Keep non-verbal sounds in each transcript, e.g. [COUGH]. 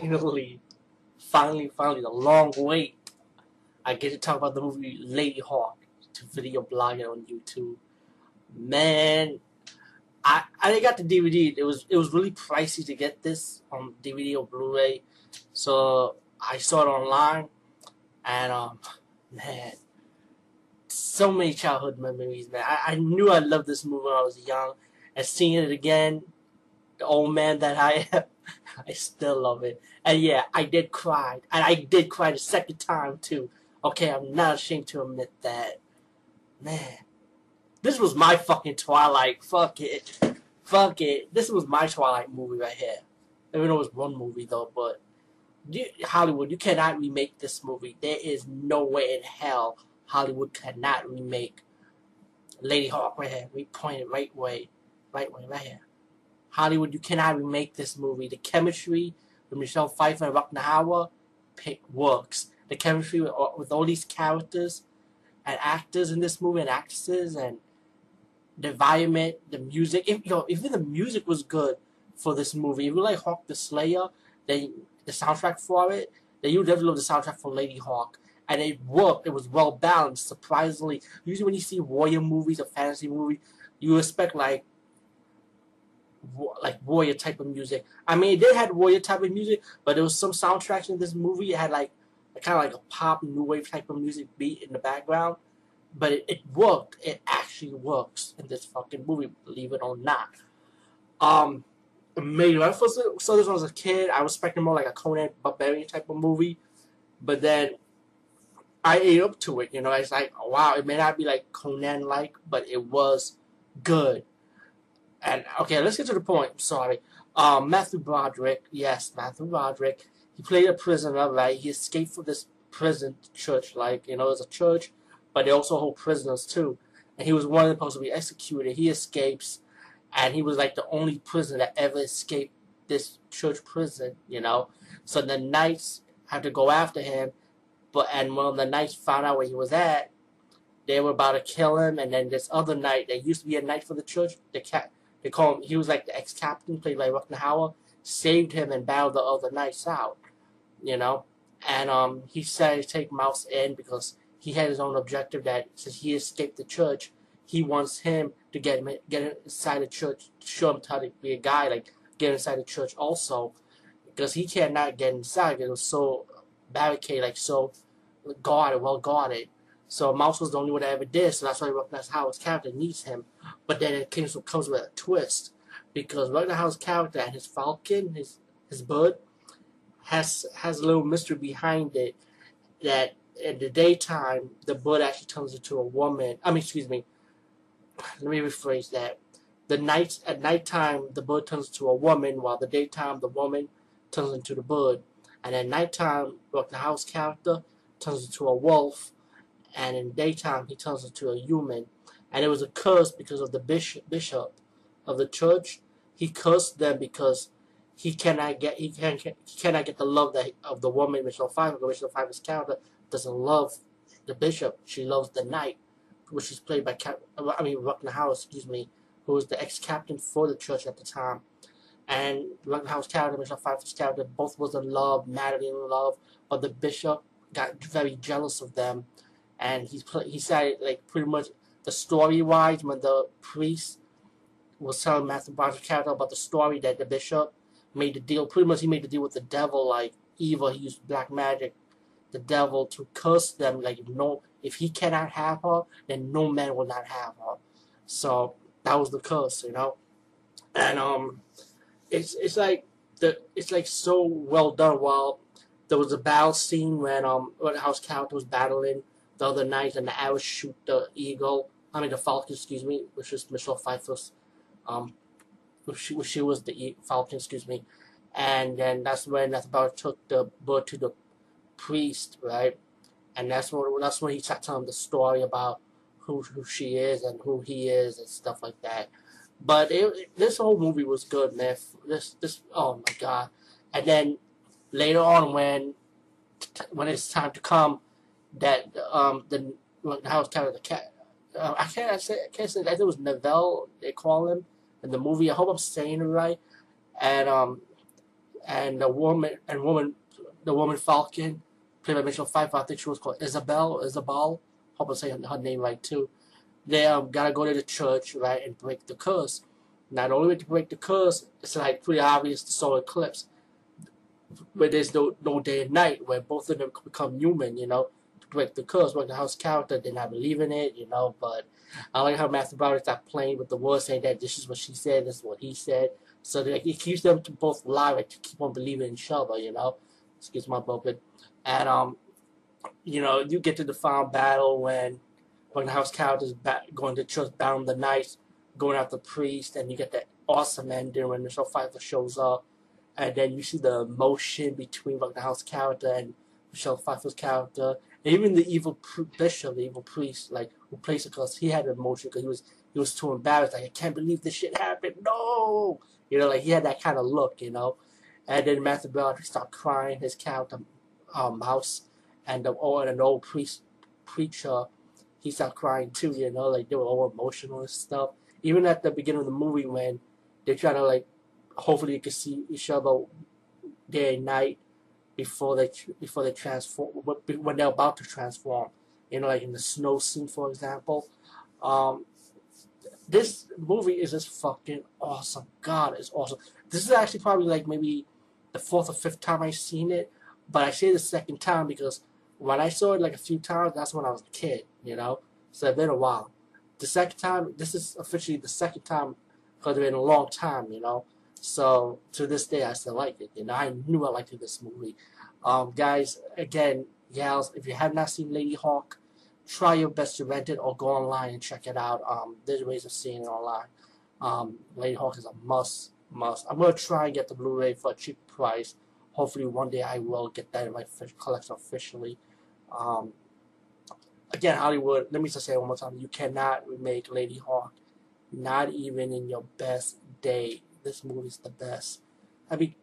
finally, finally, finally, the long wait. I get to talk about the movie Ladyhawke to video blog it on YouTube. Man, I I got the DVD. It was it was really pricey to get this on DVD or Blu-ray, so I saw it online, and um, man, so many childhood memories, man. I, I knew I loved this movie when I was young, and seeing it again, old man that I am, [LAUGHS] I still love it. And yeah, I did cry, and I did cry the second time too. Okay, I'm not ashamed to admit that. Man, this was my fucking Twilight. Fuck it. Fuck it. This was my Twilight movie right here. Even though it was one movie though, but you, Hollywood, you cannot remake this movie. There is no way in hell Hollywood cannot remake Ladyhawke right here. We pointed right way, right way, right here. Hollywood, you cannot remake this movie. The chemistry with Michelle Pfeiffer and Rutger works. The chemistry with, uh, with all these characters and actors in this movie and actresses and the environment, the music. If, you know, even the music was good for this movie. If you like Hawk the Slayer, then the soundtrack for it, then you definitely love the soundtrack for Ladyhawke. And it worked. It was well balanced, surprisingly. Usually when you see warrior movies or fantasy movies, you expect like like warrior type of music. I mean, it did have warrior type of music, but there was some soundtracks in this movie. It had like kind of like a pop new wave type of music beat in the background, but it, it worked. It actually works in this fucking movie, believe it or not. Um, maybe when I first saw this when I was a kid, I was expecting more like a Conan Barbarian type of movie, but then I ate up to it. You know, it's like wow, it may not be like Conan like, but it was good. And okay, let's get to the point. sorry. Um, Matthew Broderick, yes, Matthew Broderick. He played a prisoner, right? He escaped from this prison church, like you know, it's a church, but they also hold prisoners too. And he was one of the supposed to be executed. He escapes, and he was like the only prisoner that ever escaped this church prison, you know. So the knights had to go after him, but and when the knights found out where he was at, they were about to kill him. And then this other knight that used to be a knight for the church, the cat they call him, he was like the ex-captain, played by Rutger Hauer, saved him and battled the other knights out, you know? And um, he said to take Mouse in because he had his own objective that since he escaped the church, he wants him to get him get inside the church, show him how to be a guy, like get inside the church also, because he cannot get inside because it was so barricaded, like so guarded, well guarded. So Mouse was the only one that ever did, so that's why Rutger Hauer's character needs him. But then it comes, comes with a twist, because Rutger Hauer's character and his falcon, his his bird, has has a little mystery behind it that in the daytime the bird actually turns into a woman. I mean, excuse me. Let me rephrase that. The night at nighttime the bird turns into a woman, while the daytime the woman turns into the bird. And at nighttime, Rutger Hauer's character turns into a wolf, and in daytime he turns into a human. And it was a curse because of the bishop, bishop of the church. He cursed them because he cannot get he can he cannot get the love that of the woman Michelle Pfeiffer. Michelle Pfeiffer's character doesn't love the bishop. She loves the knight, which is played by I mean Hauer, excuse me, who was the ex-captain for the church at the time. And Hauer's character, Michelle Pfeiffer's character, both was in love, madly in love, but the bishop got very jealous of them and he's he said like pretty much the story wise when the priest was telling Broderick's character about the story that the bishop made the deal. Pretty much he made the deal with the devil, like evil. He used black magic, the devil to curse them. Like no, if he cannot have her, then no man will not have her. So that was the curse, you know. And um, it's it's like the it's like so well done. While there was a battle scene when um when Hauer's character was battling the other knight, and the arrows shoot the eagle. I mean the falcon, excuse me, which is Michelle Pfeiffer's. Um, she, she was the falcon, excuse me. And then that's when Nathaniel took the bird to the priest, right? And that's when that's when he started telling the story about who who she is and who he is and stuff like that. But it, this whole movie was good, man. This this oh my god. And then later on, when when it's time to come, that um the how it's kind of the cat. Uh, I can't I say I can't say I think it was Neville they call him in the movie. I hope I'm saying it right. And um and the woman and woman the woman Falcon, played by Michelle Pfeiffer. I think she was called Isabel. Isabel. Hope I say her, her name right too. They um, gotta go to the church right and break the curse. Not only to break the curse, it's like pretty obvious the solar eclipse, where there's no no day and night, where both of them become human. You know, break the curse. But the Hauer's character did not believe in it. You know, but I like how Matthew Broderick start playing with the words, saying that this is what she said, this is what he said. So that it keeps them to both alive like, to keep on believing in each other. You know, excuse my bumping, and um, you know, you get to the final battle when when the Hauer's characters back, going to church, bound the knights, going after the priest, and you get that awesome ending when Michelle Pfeiffer shows up, and then you see the emotion between like the Hauer's character and Michelle Pfeiffer's character, and even the evil bishop, the evil priest, like who plays it, because he had emotion because he was he was too embarrassed, like I can't believe this shit happened, no, you know, like he had that kind of look, you know, and then Matthew Broderick start crying, his character, um, Mouse, and the oh, and an old priest preacher, he started crying too, you know, like they were all emotional and stuff. Even at the beginning of the movie when they try to like, hopefully you can see each other day and night before they before they transform when they're about to transform. You know, like in the snow scene, for example. Um, this movie is just fucking awesome. God, it's awesome. This is actually probably like maybe the fourth or fifth time I've seen it, but I say the second time because when I saw it like a few times, that's when I was a kid, you know. So it's been a while. The second time, this is officially the second time because it's been a long time, you know. So to this day, I still like it. and I knew I liked this movie. Um, guys, again, gals, if you have not seen Ladyhawke, try your best to rent it or go online and check it out. Um, there's ways of seeing it online. Um, Ladyhawke is a must, must. I'm gonna try and get the Blu-ray for a cheap price. Hopefully, one day I will get that in my collection officially. Um, again, Hollywood, let me just say one more time, you cannot remake Ladyhawke, not even in your best day. This movie's the best. I mean,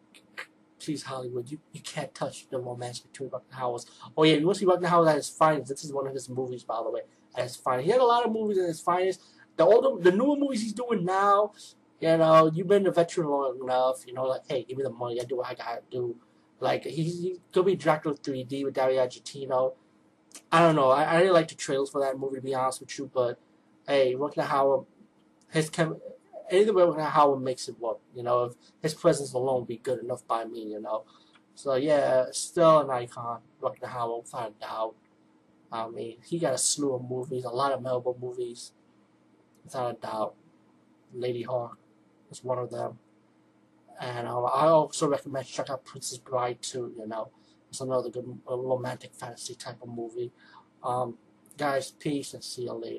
please, Hollywood, you, you can't touch the romance between Rutger Hauer's. Oh yeah, you want to see Rutger Hauer at his finest. This is one of his movies, by the way, at his finest. He had a lot of movies at his finest. The older, the newer movies he's doing now, you know, you've been a veteran long enough, you know, like, hey, give me the money, I do what I gotta do. Like he could be Dracula 3D with Dario Argento. I don't know. I, I really like the trailers for that movie to be honest with you, but hey, Rutger Hauer, his chem, anything Rutger Hauer makes it work. You know, if his presence alone be good enough by me, you know. So yeah, still an icon, Rutger Hauer, without a doubt. I mean, he got a slew of movies, a lot of memorable movies, without a doubt. Ladyhawke is one of them. And um, I also recommend check out Princess Bride too. You know, it's another good romantic fantasy type of movie. Um, guys, peace and see you later.